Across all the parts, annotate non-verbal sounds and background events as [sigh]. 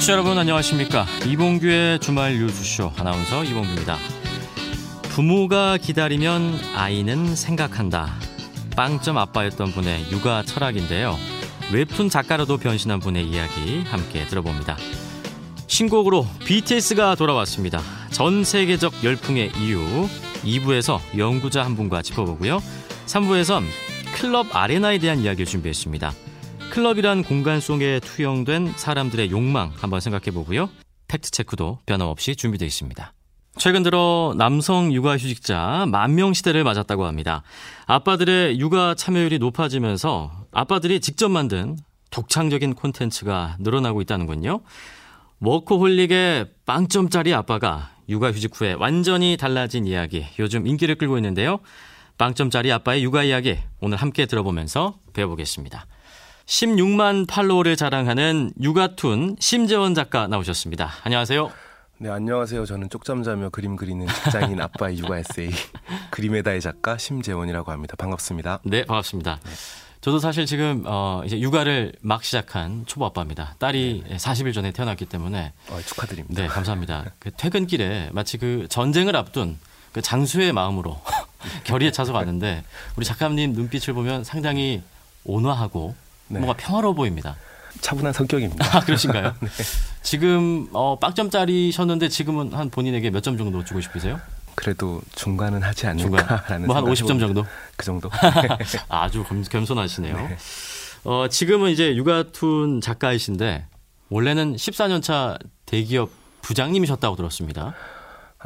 청취자 여러분 안녕하십니까? 이봉규의 주말 뉴스쇼 아나운서 이봉규입니다. 부모가 기다리면 아이는 생각한다. 빵점 아빠였던 분의 육아 철학인데요. 웹툰 작가로도 변신한 분의 이야기 함께 들어봅니다. 신곡으로 BTS가 돌아왔습니다. 전 세계적 열풍의 이유 2부에서 연구자 한 분과 짚어보고요. 3부에선 클럽 아레나에 대한 이야기를 준비했습니다 클럽이란 공간 속에 투영된 사람들의 욕망 한번 생각해 보고요. 팩트 체크도 변함없이 준비되어 있습니다. 최근 들어 남성 육아휴직자 만 명 시대를 맞았다고 합니다. 아빠들의 육아 참여율이 높아지면서 아빠들이 직접 만든 독창적인 콘텐츠가 늘어나고 있다는군요. 워커홀릭의 빵점짜리 아빠가 육아휴직 후에 완전히 달라진 이야기 요즘 인기를 끌고 있는데요. 빵점짜리 아빠의 육아 이야기 오늘 함께 들어보면서 배워보겠습니다. 16만 팔로워를 자랑하는 육아툰 심재원 작가 나오셨습니다. 안녕하세요. 네, 안녕하세요. 저는 쪽잠자며 그림 그리는 직장인 [laughs] 아빠의 육아 에세이 그림에다의 작가 심재원이라고 합니다. 반갑습니다. 네, 반갑습니다. 네. 저도 사실 지금 어 이제 육아를 막 시작한 초보 아빠입니다. 딸이 네. 40일 전에 태어났기 때문에 어, 축하드립니다. 네, 감사합니다. 그 퇴근길에 마치 그 전쟁을 앞둔 그 장수의 마음으로 [laughs] 결의에 [laughs] 차서 갔는데 우리 작가님 눈빛을 보면 상당히 온화하고 네. 뭔가 평화로워 보입니다. 차분한 성격입니다. 아, 그러신가요? [laughs] 네. 지금 어, 빵점짜리 셨는데 지금은 한 본인에게 몇 점 정도 주고 싶으세요? 그래도 중간은 하지 않을까라는 뭐한 50점 정도? 그 정도. [laughs] 아주 겸, 손하시네요 네. 어, 지금은 이제 육아툰 작가이신데 원래는 14년 차 대기업 부장님이셨다고 들었습니다.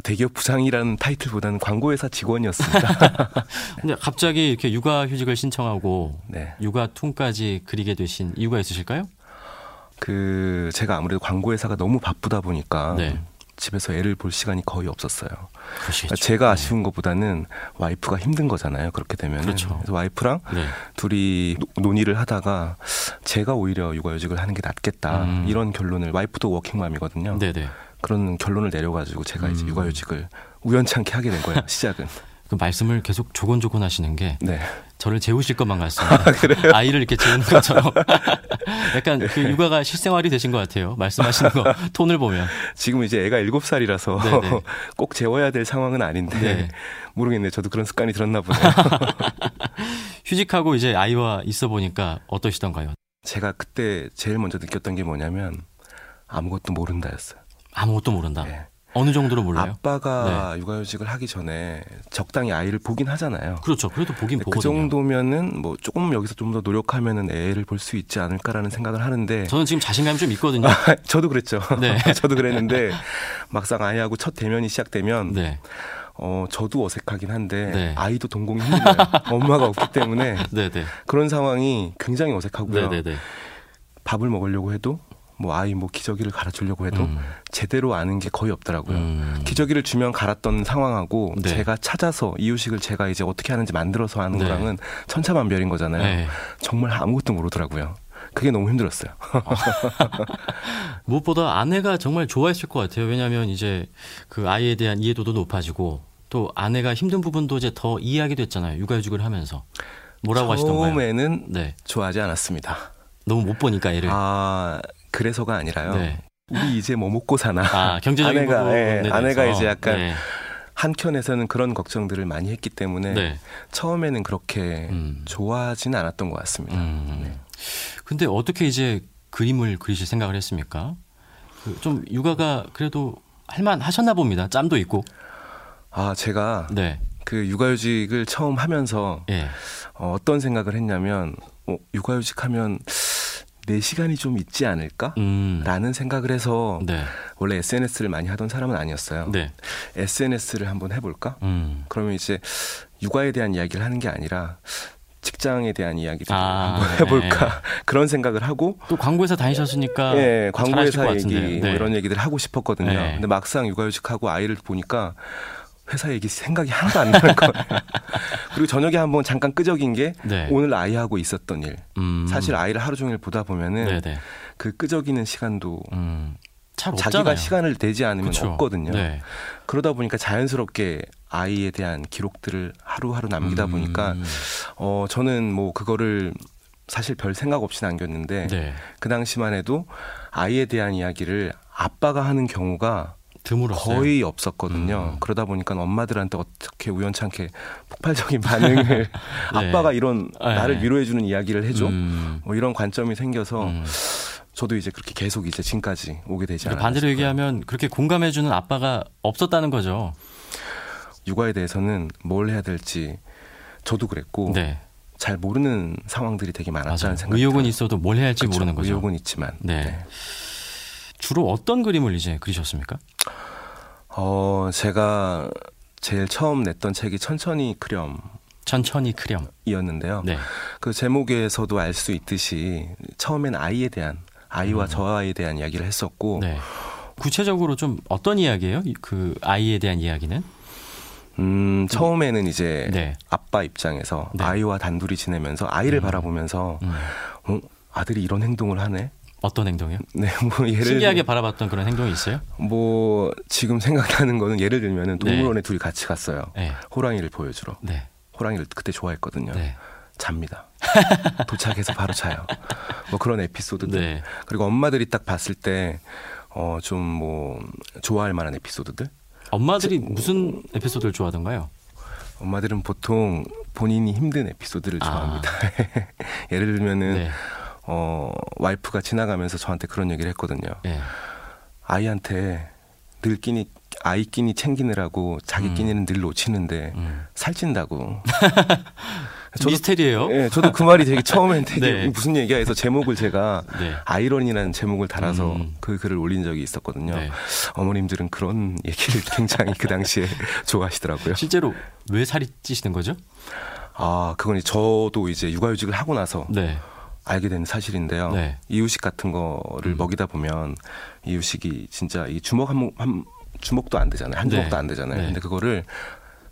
대기업 부장이라는 타이틀보다는 광고회사 직원이었습니다. [laughs] 근데 갑자기 이렇게 육아휴직을 신청하고 네. 육아툰까지 그리게 되신 이유가 있으실까요? 그 제가 아무래도 광고회사가 너무 바쁘다 보니까 네. 집에서 애를 볼 시간이 거의 없었어요. 그러시겠죠. 제가 아쉬운 것보다는 와이프가 힘든 거잖아요. 그렇게 되면 그렇죠. 그래서 와이프랑 네. 둘이 논의를 하다가 제가 오히려 육아휴직을 하는 게 낫겠다 음. 이런 결론을 와이프도 워킹맘이거든요. 네네. 그런 결론을 내려가지고 제가 이제 음. 육아휴직을 우연찮게 하게 된 거예요. 시작은. [laughs] 그 말씀을 계속 조곤조곤 하시는 게 네. 저를 재우실 것만 같습니다. 아, [laughs] 이를 이렇게 재우는 것처럼 [laughs] 약간 네. 그 육아가 실생활이 되신 것 같아요. 말씀하시는 거 톤을 보면 지금 이제 애가 7살이라서 꼭 재워야 될 상황은 아닌데 네. 모르겠네요. 저도 그런 습관이 들었나 보네요. 휴직하고 이제 아이와 있어 보니까 어떠시던가요? 제가 그때 제일 먼저 느꼈던 게 뭐냐면 아무것도 모른다였어요. 아무것도 모른다. 네. 어느 정도로 몰라요? 아빠가 네. 육아휴직을 하기 전에 적당히 아이를 보긴 하잖아요. 그렇죠. 그래도 보긴 그 보거든요. 그 정도면은 뭐 조금 여기서 좀 더 노력하면은 애를 볼 수 있지 않을까라는 생각을 하는데 저는 지금 자신감이 좀 있거든요. [laughs] 저도 그랬죠. 네. [laughs] 저도 그랬는데 막상 아이하고 첫 대면이 시작되면 네. 어 저도 어색하긴 한데 네. 아이도 동공이 힘들어요. [laughs] 엄마가 없기 때문에 네, 네. 그런 상황이 굉장히 어색하고요. 네, 밥을 먹으려고 해도 뭐 아이 뭐 기저귀를 갈아주려고 해도 음. 제대로 아는 게 거의 없더라고요. 음. 기저귀를 주면 갈았던 상황하고 네. 제가 찾아서 이유식을 제가 이제 어떻게 하는지 만들어서 하는 네. 거랑은 천차만별인 거잖아요. 네. 정말 아무것도 모르더라고요. 그게 너무 힘들었어요. [laughs] 무엇보다 아내가 정말 좋아했을 것 같아요. 왜냐하면 이제 그 아이에 대한 이해도도 높아지고 또 아내가 힘든 부분도 이제 더 이해하게 됐잖아요. 육아휴직을 하면서 뭐라고 하시던가요? 처음에는 네. 좋아하지 않았습니다. 너무 못 보니까 얘를. 아 그래서가 아니라요. 네. 우리 이제 뭐 먹고 사나. 아, 경제적인 아내가 예, 아내가 이제 약간 네. 한켠에서는 그런 걱정들을 많이 했기 때문에 네. 처음에는 그렇게 음. 좋아하지는 않았던 것 같습니다. 음. 네. 근데 어떻게 이제 그림을 그리실 생각을 했습니까? 그좀 육아가 그래도 할만 하셨나 봅니다. 짬도 있고. 아 제가 네. 그 육아휴직을 처음 하면서 네. 어, 어떤 생각을 했냐면 어, 육아휴직 하면 내 시간이 좀 있지 않을까라는 음. 생각을 해서 네. 원래 SNS를 많이 하던 사람은 아니었어요. 네. SNS를 한번 해볼까? 음. 그러면 이제 육아에 대한 이야기를 하는 게 아니라 직장에 대한 이야기를 아, 한번 해볼까 네. [laughs] 그런 생각을 하고 또 광고회사 다니셨으니까 네 광고회사 얘기 뭐 네. 이런 얘기들 하고 싶었거든요. 네. 근데 막상 육아휴직하고 아이를 보니까 회사 얘기 생각이 하나도 안 나는 거예요. [laughs] 그리고 저녁에 한번 잠깐 끄적인 게 네. 오늘 아이하고 있었던 일. 음. 사실 아이를 하루 종일 보다 보면은 네네. 네. 그 끄적이는 시간도 음. 자기가 시간을 내지 않으면 그쵸. 없거든요. 네. 그러다 보니까 자연스럽게 아이에 대한 기록들을 하루하루 남기다 음. 보니까 어 저는 뭐 그거를 사실 별 생각 없이 남겼는데 네. 그 당시만 해도 아이에 대한 이야기를 아빠가 하는 경우가 드물었어요. 거의 없었거든요. 음. 그러다 보니까 엄마들한테 어떻게 우연찮게 폭발적인 반응을 [laughs] 네. 아빠가 이런 네. 나를 위로해주는 이야기를 해줘 음. 뭐 이런 관점이 생겨서 음. 저도 이제 그렇게 계속 이제 지금까지 오게 되지 않았어요. 반대로 얘기하면 그렇게 공감해주는 아빠가 없었다는 거죠. 육아에 대해서는 뭘 해야 될지 저도 그랬고 네. 잘 모르는 상황들이 되게 많았다는 생각. 의욕은 있어도 뭘 해야 할지 그렇죠. 모르는 거죠. 의욕은 있지만. 네. 네. 주로 어떤 그림을 이제 그리셨습니까? 어, 제가 제일 처음 냈던 책이 천천히 그렴. 천천히 크렴. 이었는데요. 네. 그 제목에서도 알 수 있듯이 처음엔 아이에 대한 아이와 음. 저아이에 대한 이야기를 했었고 네. 구체적으로 좀 어떤 이야기예요? 그 아이에 대한 이야기는? 음, 처음에는 이제 네. 아빠 입장에서 네. 아이와 단둘이 지내면서 아이를 음. 바라보면서 음. 어, 아들이 이런 행동을 하네. 어떤 행동이요? [laughs] 네, 뭐 예를 신기하게 바라봤던 그런 행동이 있어요? 뭐 지금 생각나는 거는 예를 들면은 네. 동물원에 네. 둘이 같이 갔어요. 네. 호랑이를 보여주러. 네. 호랑이를 그때 좋아했거든요. 네. 잡니다. [laughs] 도착해서 바로 자요. 뭐 그런 에피소드들. 네. 그리고 엄마들이 딱 봤을 때 어 좀 뭐 좋아할 만한 에피소드들. 엄마들이 저, 무슨 에피소드를 좋아하던가요? 엄마들은 보통 본인이 힘든 에피소드를 아. 좋아합니다. [laughs] 예를 들면은 네. 어 와이프가 지나가면서 저한테 그런 얘기를 했거든요. 네. 아이한테 늘 끼니 아이 끼니 챙기느라고 자기 음. 끼니는 늘 놓치는데 음. 살찐다고. [laughs] 저도, 미스테리예요. 예, 저도 그 말이 되게 처음엔 [laughs] 되게 네. 무슨 얘기야 해서 제목을 제가 [laughs] 네. 아이러니라는 제목을 달아서 음. 그 글을 올린 적이 있었거든요. 네. 어머님들은 그런 얘기를 굉장히 그 당시에 좋아하시더라고요. 실제로 왜 살이 찌시는 거죠? 아, 그건 저도 이제 육아휴직을 하고 나서 네. 알게 된 사실인데요. 네. 이유식 같은 거를 음. 먹이다 보면 이유식이 진짜 이 주먹 한, 한 주먹도 안 되잖아요. 한 주먹도 네. 안 되잖아요. 네. 근데 그거를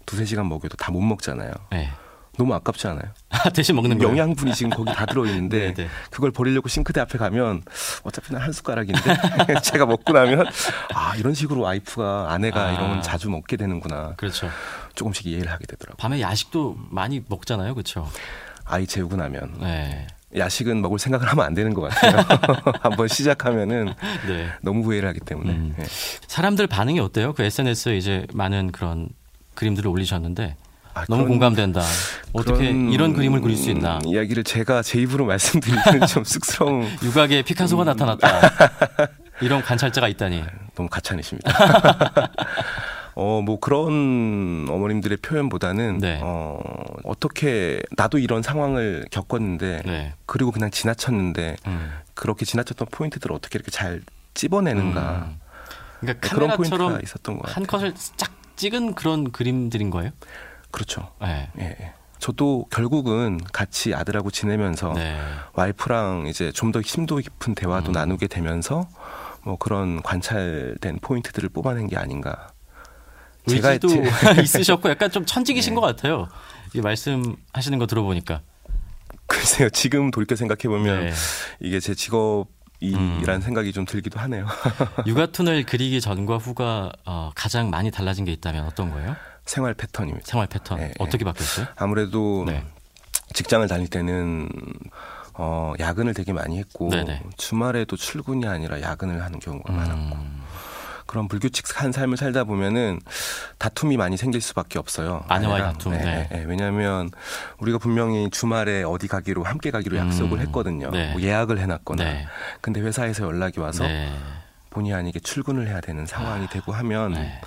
두세 시간 먹여도 다 못 먹잖아요. 네. 너무 아깝지 않아요? 대신 먹는 거예요? 영양분이 지금 거기 다 들어있는데 [laughs] 네, 네. 그걸 버리려고 싱크대 앞에 가면 어차피 난 한 숟가락인데 [laughs] 제가 먹고 나면 아 이런 식으로 와이프가 아내가 아. 이런 건 자주 먹게 되는구나. 그렇죠. 조금씩 이해를 하게 되더라고요. 밤에 야식도 많이 먹잖아요, 그렇죠? 아이 재우고 나면 네. 야식은 먹을 생각을 하면 안 되는 것 같아요. [laughs] 한번 시작하면은 네. 너무 후회를 하기 때문에. 음. 네. 사람들 반응이 어때요? 그 SNS에 이제 많은 그런 그림들을 올리셨는데 아, 너무 공감된다. 어떻게 이런 그림을 그릴 수 있나? 음, 이야기를 제가 제 입으로 [laughs] 말씀드리기는 좀 쑥스러운. [laughs] 육각에 피카소가 음. 나타났다. 이런 관찰자가 있다니. 너무 가찬이십니다. 어, 뭐 그런 어머님들의 표현보다는 네. 어, 어떻게 나도 이런 상황을 겪었는데 네. 그리고 그냥 지나쳤는데 음. 그렇게 지나쳤던 포인트들을 어떻게 이렇게 잘 찝어내는가. 음. 그러니까 그런 포인트가 있었던 것 같아요. 한 컷을 쫙 찍은 그런 그림들인 거예요? 그렇죠. 네. 예. 저도 결국은 같이 아들하고 지내면서 네. 와이프랑 이제 좀 더 심도 깊은 대화도 음. 나누게 되면서 뭐 그런 관찰된 포인트들을 뽑아낸 게 아닌가. 제가 도 [laughs] 있으셨고 약간 좀 천직이신 네. 것 같아요. 이 말씀하시는 거 들어보니까. 글쎄요. 지금 돌이켜 생각해 보면 네. 이게 제 직업 이라는 음. 생각이 좀 들기도 하네요. [laughs] 육아툰을 그리기 전과 후가 어, 가장 많이 달라진 게 있다면 어떤 거예요? 생활 패턴입니다. 생활 패턴 네, 어떻게 바뀌었어요? 아무래도 네. 직장을 다닐 때는 어, 야근을 되게 많이 했고 네네. 주말에도 출근이 아니라 야근을 하는 경우가 음. 많았고 그런 불규칙한 삶을 살다 보면은 다툼이 많이 생길 수밖에 없어요. 아내와의 다툼. 네, 네. 네. 왜냐하면 우리가 분명히 주말에 어디 가기로 함께 가기로 음. 약속을 했거든요. 네. 뭐 예약을 해놨거나. 네. 근데 회사에서 연락이 와서 네. 본의 아니게 출근을 해야 되는 상황이 아. 되고 하면. 네.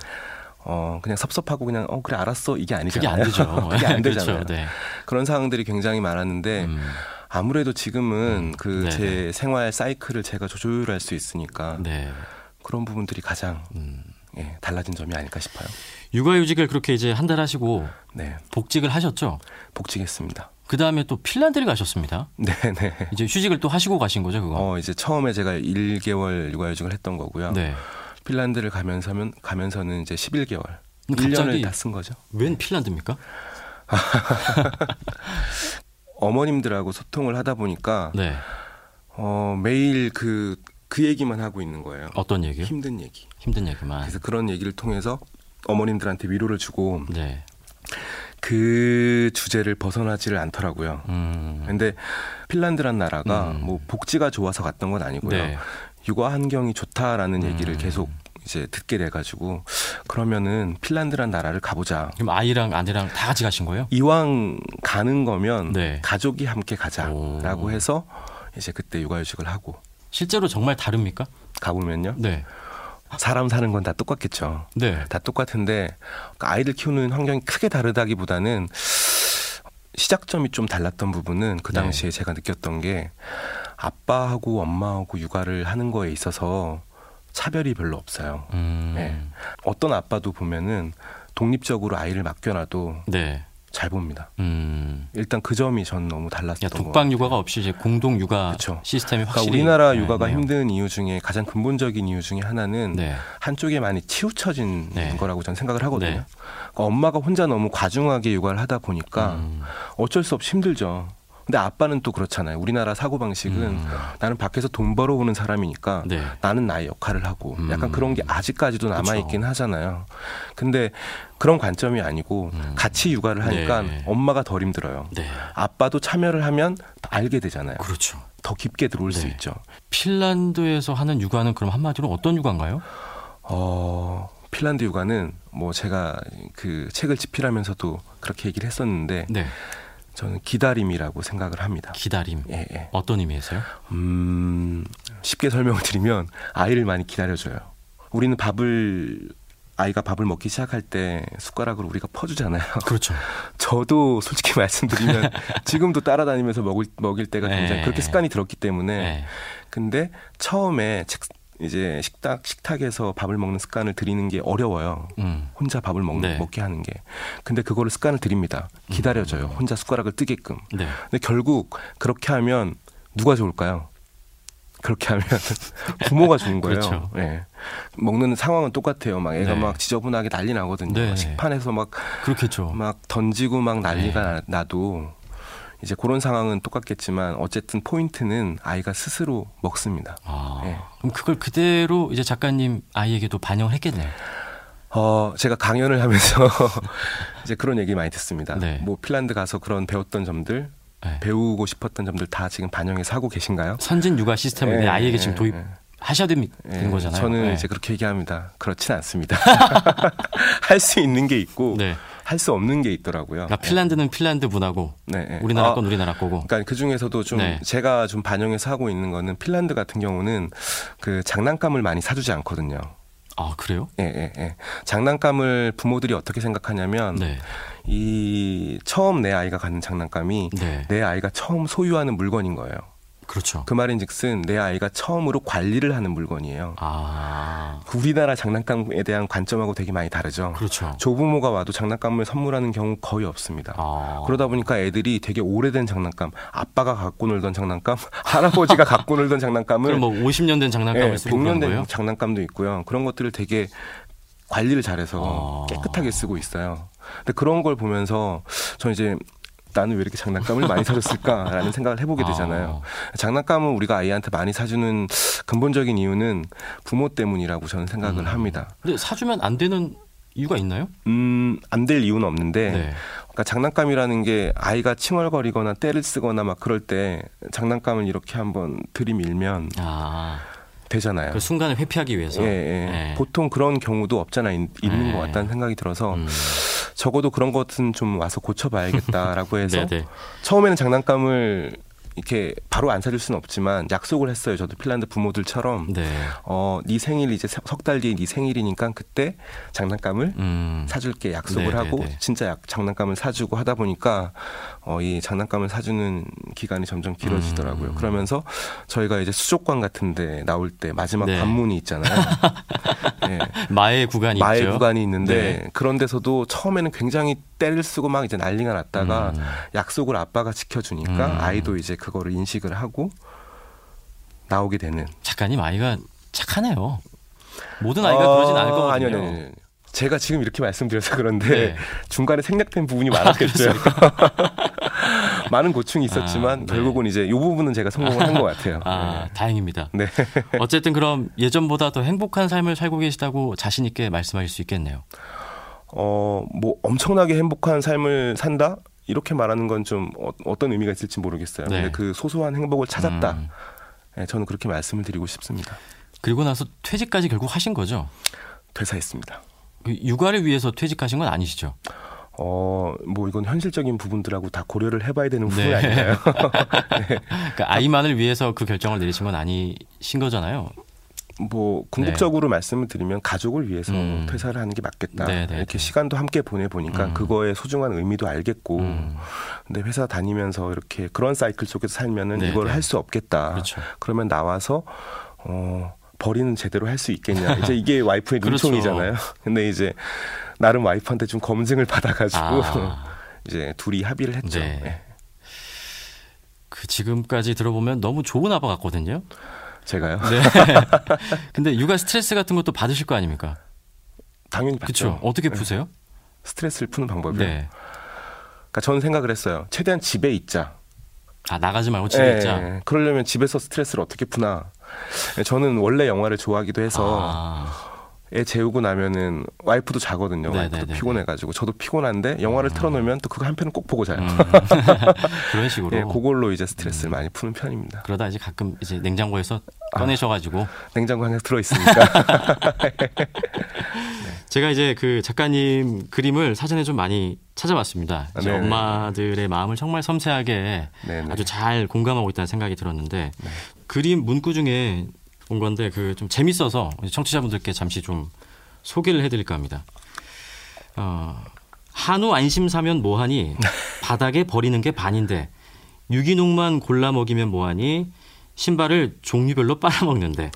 어 그냥 섭섭하고 그냥 어 그래 알았어 이게 아니잖아요. 그게 안 되죠. [laughs] 그게 안 그렇죠. 되잖아요. 그렇죠. 그런 상황들이 굉장히 많았는데 음. 아무래도 지금은 음. 그제 생활 사이클을 제가 조율할 수 있으니까 네. 그런 부분들이 가장 음. 예, 달라진 점이 아닐까 싶어요. 육아휴직을 그렇게 이제 한 달 하시고 네. 복직을 하셨죠? 복직했습니다. 그 다음에 또 핀란드를 가셨습니다. 네네. 네. 이제 휴직을 또 하시고 가신 거죠, 그거? 어, 이제 처음에 제가 1개월 육아휴직을 했던 거고요. 네. 핀란드를 가면서면 가면서는 이제 11개월. 1년을 다 쓴 거죠. 웬 핀란드입니까? [laughs] 어머님들하고 소통을 하다 보니까 네. 어, 매일 그 그 얘기만 하고 있는 거예요. 어떤 얘기? 힘든 얘기. 힘든 얘기만. 그래서 그런 얘기를 통해서 어머님들한테 위로를 주고 네. 그 주제를 벗어나지를 않더라고요. 음. 근데 핀란드란 나라가 음. 뭐 복지가 좋아서 갔던 건 아니고요. 네. 육아 환경이 좋다라는 음. 얘기를 계속 이제 듣게 돼가지고 그러면은 핀란드란 나라를 가보자. 그럼 아이랑 아내랑 다 같이 가신 거예요? 이왕 가는 거면 네. 가족이 함께 가자라고 오. 해서 이제 그때 육아휴직을 하고. 실제로 정말 다릅니까? 가보면요. 네. 사람 사는 건 다 똑같겠죠. 네. 다 똑같은데 아이들 키우는 환경이 크게 다르다기보다는 시작점이 좀 달랐던 부분은 그 네. 당시에 네. 제가 느꼈던 게 아빠하고 엄마하고 육아를 하는 거에 있어서 차별이 별로 없어요. 음. 네. 어떤 아빠도 보면은 독립적으로 아이를 맡겨놔도 네. 잘 봅니다. 음. 일단 그 점이 전 너무 달랐던 거 독방 육아가 없이 이제 공동 육아 그쵸. 시스템이 그러니까 확실히 그러니까 우리나라 육아가 네, 힘든 이유 중에 가장 근본적인 이유 중에 하나는 네. 한쪽에 많이 치우쳐진 네. 거라고 저는 생각을 하거든요. 네. 그러니까 엄마가 혼자 너무 과중하게 육아를 하다 보니까 음. 어쩔 수 없이 힘들죠. 근데 아빠는 또 그렇잖아요. 우리나라 사고 방식은 음. 나는 밖에서 돈 벌어오는 사람이니까 네. 나는 나의 역할을 하고 음. 약간 그런 게 아직까지도 남아 있긴 하잖아요. 근데 그런 관점이 아니고 음. 같이 육아를 하니까 네. 엄마가 덜 힘들어요. 네. 아빠도 참여를 하면 알게 되잖아요. 그렇죠. 더 깊게 들어올 수 네. 있죠. 핀란드에서 하는 육아는 그럼 한마디로 어떤 육아인가요? 어, 핀란드 육아는 뭐 제가 그 책을 집필하면서도 그렇게 얘기를 했었는데 네. 저는 기다림이라고 생각을 합니다. 기다림. 예, 예. 어떤 의미에서요? 음, 쉽게 설명을 드리면 아이를 많이 기다려줘요. 우리는 밥을 아이가 밥을 먹기 시작할 때 숟가락으로 우리가 퍼주잖아요. 그렇죠. [laughs] 저도 솔직히 말씀드리면 [laughs] 지금도 따라다니면서 먹을 먹일 때가 굉장히 네. 그렇게 습관이 들었기 때문에 네. 근데 처음에 책, 이제 식탁 식탁에서 밥을 먹는 습관을 들이는 게 어려워요. 음. 혼자 밥을 먹, 네. 먹게 하는 게. 근데 그거를 습관을 들입니다. 기다려줘요. 음. 혼자 숟가락을 뜨게끔. 네. 근데 결국 그렇게 하면 누가 좋을까요? 그렇게 하면 [laughs] 부모가 좋은 거예요. 그렇죠. 네. 먹는 상황은 똑같아요. 막 애가 네. 막 지저분하게 난리 나거든요. 네. 식판에서 막 그렇겠죠. 막 던지고 막 난리가 네. 나도 이제 그런 상황은 똑같겠지만 어쨌든 포인트는 아이가 스스로 먹습니다. 아, 네. 그럼 그걸 그대로 이제 작가님 아이에게도 반영을 했겠네요. 어, 제가 강연을 하면서 [laughs] 이제 그런 얘기 많이 듣습니다. 네. 뭐 핀란드 가서 그런 배웠던 점들 네. 배우고 싶었던 점들 다 지금 반영해서 하고 계신가요? 선진 육아 시스템을 네, 아이에게 지금 도입 하셔야 되는 네, 거잖아요. 저는 네. 이제 그렇게 얘기합니다. 그렇진 않습니다. [laughs] 할 수 있는 게 있고 네. 할 수 없는 게 있더라고요. 그러니까 핀란드는 핀란드 문화고 네. 우리나라 건 아, 우리나라 거고. 그러니까 그 중에서도 좀 네. 제가 좀 반영해서 하고 있는 거는 핀란드 같은 경우는 그 장난감을 많이 사주지 않거든요. 아 그래요? 예, 예, 예. 장난감을 부모들이 어떻게 생각하냐면 네. 이 처음 내 아이가 갖는 장난감이 네. 내 아이가 처음 소유하는 물건인 거예요. 그렇죠. 그 말인즉슨 내 아이가 처음으로 관리를 하는 물건이에요. 아. 우리나라 장난감에 대한 관점하고 되게 많이 다르죠. 그렇죠. 조부모가 와도 장난감을 선물하는 경우 거의 없습니다. 아. 그러다 보니까 애들이 되게 오래된 장난감, 아빠가 갖고 놀던 장난감, [laughs] 할아버지가 갖고 놀던 장난감을 그럼 뭐 50년 된 장난감을 네, 쓰고 100년 된? 장난감도 있고요. 그런 것들을 되게 관리를 잘해서 아. 깨끗하게 쓰고 있어요. 근데 그런 걸 보면서 저 이제 나는 왜 이렇게 장난감을 많이 사줬을까라는 [laughs] 생각을 해보게 아. 되잖아요. 아. 장난감을 우리가 아이한테 많이 사주는 근본적인 이유는 부모 때문이라고 저는 생각을 음. 합니다. 근데 사주면 안 되는 이유가 있나요? 음, 안 될 이유는 없는데, 네. 그러니까 장난감이라는 게 아이가 칭얼거리거나 때를 쓰거나 막 그럴 때 장난감을 이렇게 한번 들이밀면 아. 되잖아요. 그 순간을 회피하기 위해서. 예, 예. 네. 보통 그런 경우도 없잖아 있, 는 네. 것 같다는 생각이 들어서 음. 적어도 그런 것은 좀 와서 고쳐봐야겠다라고 [laughs] 해서 네, 네. 처음에는 장난감을 이렇게 바로 안 사줄 수는 없지만 약속을 했어요. 저도 핀란드 부모들처럼 네. 어, 네 생일 이제 석 달 뒤에 네 생일이니까 그때 장난감을 음. 사줄게 약속을 네네네. 하고 진짜 약, 장난감을 사주고 하다 보니까 어, 이 장난감을 사주는 기간이 점점 길어지더라고요. 음. 그러면서 저희가 이제 수족관 같은데 나올 때 마지막 네. 관문이 있잖아요. [laughs] 네. 마의 구간이 마의 있죠. 구간이 있는데 네. 그런 데서도 처음에는 굉장히 때를 쓰고 막 이제 난리가 났다가 음. 약속을 아빠가 지켜주니까 음. 아이도 이제 그거를 인식을 하고 나오게 되는. 작가님 아이가 착하네요. 모든 아이가 어, 그러진 않을 거거든요. 아니요, 아니요, 아니요. 제가 지금 이렇게 말씀드려서 그런데 네. [laughs] 중간에 생략된 부분이 많았겠죠. [laughs] 많은 고충이 있었지만 아, 네. 결국은 이제 이 부분은 제가 성공을 한 것 같아요. 아, 네. 다행입니다. 네. [laughs] 어쨌든 그럼 예전보다 더 행복한 삶을 살고 계시다고 자신 있게 말씀하실 수 있겠네요. 어, 뭐 엄청나게 행복한 삶을 산다? 이렇게 말하는 건 좀 어, 떤 의미가 있을지 모르겠어요. 네. 근데 그 소소한 행복을 찾았다. 음. 네, 저는 그렇게 말씀을 드리고 싶습니다. 그리고 나서 퇴직까지 결국 하신 거죠? 퇴사했습니다. 그 육아를 위해서 퇴직하신 건 아니시죠? 어, 뭐 이건 현실적인 부분들하고 다 고려를 해봐야 되는 부분이 네. 아닌가요? [laughs] 네. 그러니까 아이만을 위해서 그 결정을 내리신 건 아니신 거잖아요. 뭐 궁극적으로 네. 말씀을 드리면 가족을 위해서 음. 퇴사를 하는 게 맞겠다. 네네. 네, 이렇게 네. 시간도 함께 보내 보니까 음. 그거의 소중한 의미도 알겠고, 음. 근데 회사 다니면서 이렇게 그런 사이클 속에서 살면은 네네. 이걸 할 수 없겠다. 그렇죠. 그러면 나와서 어. 버리는 제대로 할 수 있겠냐. 이제 이게 [laughs] 와이프의 그렇죠. 눈총이잖아요. [laughs] 근데 이제 나름 와이프한테 좀 검증을 받아가지고 아. [laughs] 이제 둘이 합의를 했죠. 네. 네. 그 지금까지 들어보면 너무 좋은 아빠 같거든요. 제가요? 네. [laughs] 근데 육아 스트레스 같은 것도 받으실 거 아닙니까? 당연히 받죠. 그렇죠. 어떻게 네. 푸세요? 스트레스를 푸는 방법이요. 네. 그러니까 저는 생각을 했어요. 최대한 집에 있자. 아 나가지 말고 집에 네. 있자. 그러려면 집에서 스트레스를 어떻게 푸나. 저는 원래 영화를 좋아하기도 해서 아. 애 재우고 나면은 와이프도 자거든요. 네네네네. 와이프도 피곤해가지고 저도 피곤한데 영화를 음. 틀어놓으면 또 그거 한 편은 꼭 보고 자요. 음. [laughs] 그런 식으로. 예, 그걸로 이제 스트레스를 음. 많이 푸는 편입니다. 그러다 이제 가끔 이제 냉장고에서 아, 꺼내셔가지고 아, 냉장고 안에 들어 있으니까. [laughs] 네. 제가 이제 그 작가님 그림을 사전에 좀 많이 찾아봤습니다. 이제 네 엄마들의 마음을 정말 섬세하게 네네. 아주 잘 공감하고 있다는 생각이 들었는데 네. 그림 문구 중에 온 건데 그 좀 재밌어서 청취자분들께 잠시 좀 소개를 해드릴까 합니다. 어, 한우 안심 사면 뭐하니 [laughs] 바닥에 버리는 게 반인데 유기농만 골라 먹이면 뭐하니 신발을 종류별로 [laughs] 빨아먹는데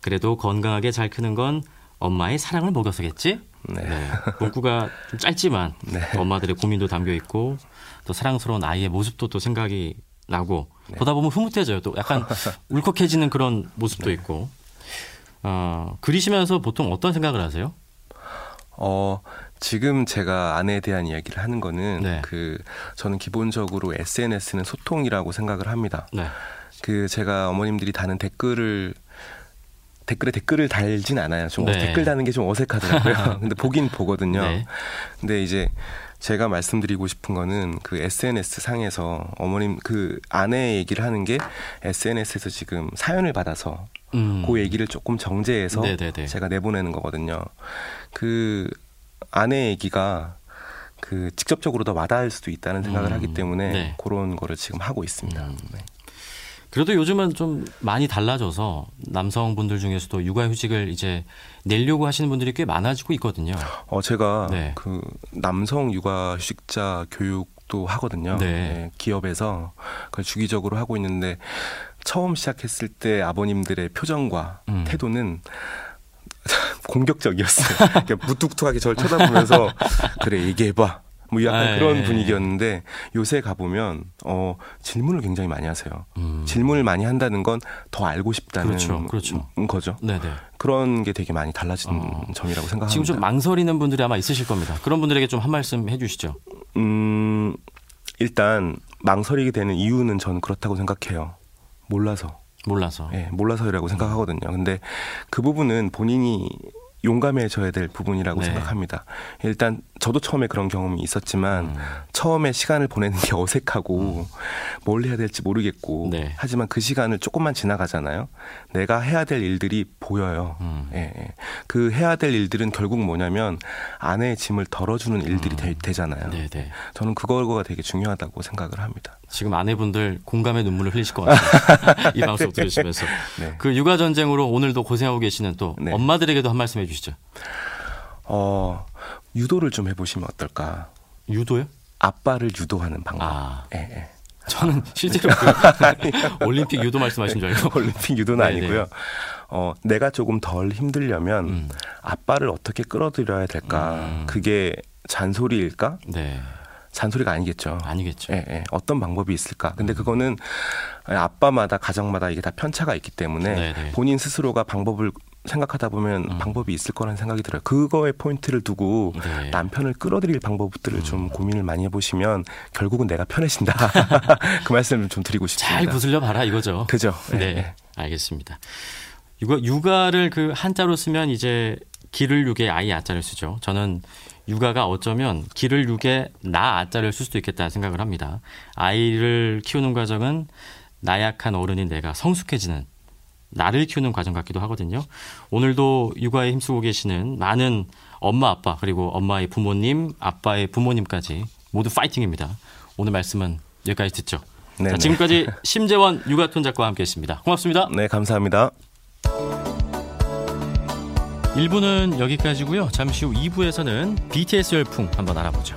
그래도 건강하게 잘 크는 건 엄마의 사랑을 먹여서겠지? 네. 네. 문구가 좀 짧지만 [laughs] 네. 엄마들의 고민도 담겨 있고 또 사랑스러운 아이의 모습도 또 생각이 나고 네. 보다 보면 흐뭇해져요. 또 약간 [laughs] 울컥해지는 그런 모습도 네. 있고. 어, 그리시면서 보통 어떤 생각을 하세요? 어, 지금 제가 아내에 대한 이야기를 하는 거는 네. 그 저는 기본적으로 SNS는 소통이라고 생각을 합니다. 네. 그 제가 어머님들이 다는 댓글을 댓글에 댓글을 달진 않아요. 좀 네. 댓글 다는 게 좀 어색하더라고요. [laughs] 근데 보긴 보거든요. 네. 근데 이제 제가 말씀드리고 싶은 거는 그 SNS 상에서 어머님 그 아내 얘기를 하는 게 SNS에서 지금 사연을 받아서 음. 그 얘기를 조금 정제해서 네네네. 제가 내보내는 거거든요. 그 아내 얘기가 그 직접적으로 더 와닿을 수도 있다는 생각을 음. 하기 때문에 네. 그런 거를 지금 하고 있습니다. 음. 네. 그래도 요즘은 좀 많이 달라져서 남성분들 중에서도 육아휴직을 이제 내려고 하시는 분들이 꽤 많아지고 있거든요. 어 제가 네. 그 남성 육아휴직자 교육도 하거든요. 네. 네, 기업에서 그걸 주기적으로 하고 있는데 처음 시작했을 때 아버님들의 표정과 음. 태도는 [laughs] 공격적이었어요. 무뚝뚝하게 저를 쳐다보면서 [laughs] 그래 얘기해봐. 뭐 약간 아, 그런 예, 분위기였는데 요새 가보면 어 질문을 굉장히 많이 하세요. 음. 질문을 많이 한다는 건 더 알고 싶다는 그렇죠, 그렇죠. 거죠. 네네. 그런 게 되게 많이 달라진 어. 점이라고 생각합니다. 지금 좀 망설이는 분들이 아마 있으실 겁니다. 그런 분들에게 좀 한 말씀 해주시죠. 음 일단 망설이게 되는 이유는 저는 그렇다고 생각해요. 몰라서. 몰라서. 예, 네, 몰라서라고 생각하거든요. 근데 그 부분은 본인이 용감해져야 될 부분이라고 네. 생각합니다. 일단 저도 처음에 그런 경험이 있었지만 음. 처음에 시간을 보내는 게 [laughs] 어색하고 음. 뭘 해야 될지 모르겠고 네. 하지만 그 시간을 조금만 지나가잖아요. 내가 해야 될 일들이 보여요. 음. 예, 예. 그 해야 될 일들은 결국 뭐냐면 아내의 짐을 덜어주는 일들이 되, 음. 잖아요 네, 네. 저는 그거가 되게 중요하다고 생각을 합니다. 지금 아내분들 공감의 눈물을 흘리실 것 같아요. [laughs] 이 방송 들으시면서 네. 그 육아 전쟁으로 오늘도 고생하고 계시는 또 네. 엄마들에게도 한 말씀 해 주시죠. 어 유도를 좀 해 보시면 어떨까? 유도요? 아빠를 유도하는 방법. 아. 예, 예. 저는 실제로 그 [laughs] 올림픽 유도 말씀하신 줄 알고 올림픽 유도는 네네. 아니고요. 어, 내가 조금 덜 힘들려면 음. 아빠를 어떻게 끌어들여야 될까? 음. 그게 잔소리일까? 네. 잔소리가 아니겠죠. 아니겠죠. 예, 예. 어떤 방법이 있을까? 근데 음. 그거는 아빠마다 가정마다 이게 다 편차가 있기 때문에 네네. 본인 스스로가 방법을 생각하다 보면 음. 방법이 있을 거라는 생각이 들어요. 그거에 포인트를 두고 네. 남편을 끌어들일 방법들을 음. 좀 고민을 많이 해보시면 결국은 내가 편해진다. [laughs] 그 말씀을 좀 드리고 싶습니다. 잘 구슬려 봐라 이거죠. 그죠. 네. 네. 알겠습니다. 육아, 육아를 그 한자로 쓰면 이제 기를 육에 아이 야자를 쓰죠. 저는 육아가 어쩌면 길을 육에 나 아자를 쓸 수도 있겠다는 생각을 합니다. 아이를 키우는 과정은 나약한 어른인 내가 성숙해지는 나를 키우는 과정 같기도 하거든요. 오늘도 육아에 힘쓰고 계시는 많은 엄마 아빠 그리고 엄마의 부모님, 아빠의 부모님까지 모두 파이팅입니다. 오늘 말씀은 여기까지 듣죠. 자, 지금까지 심재원 육아톤 작가와 함께했습니다. 고맙습니다. 네, 감사합니다. 1부는 여기까지고요. 잠시 후 2부에서는 BTS 열풍 한번 알아보죠.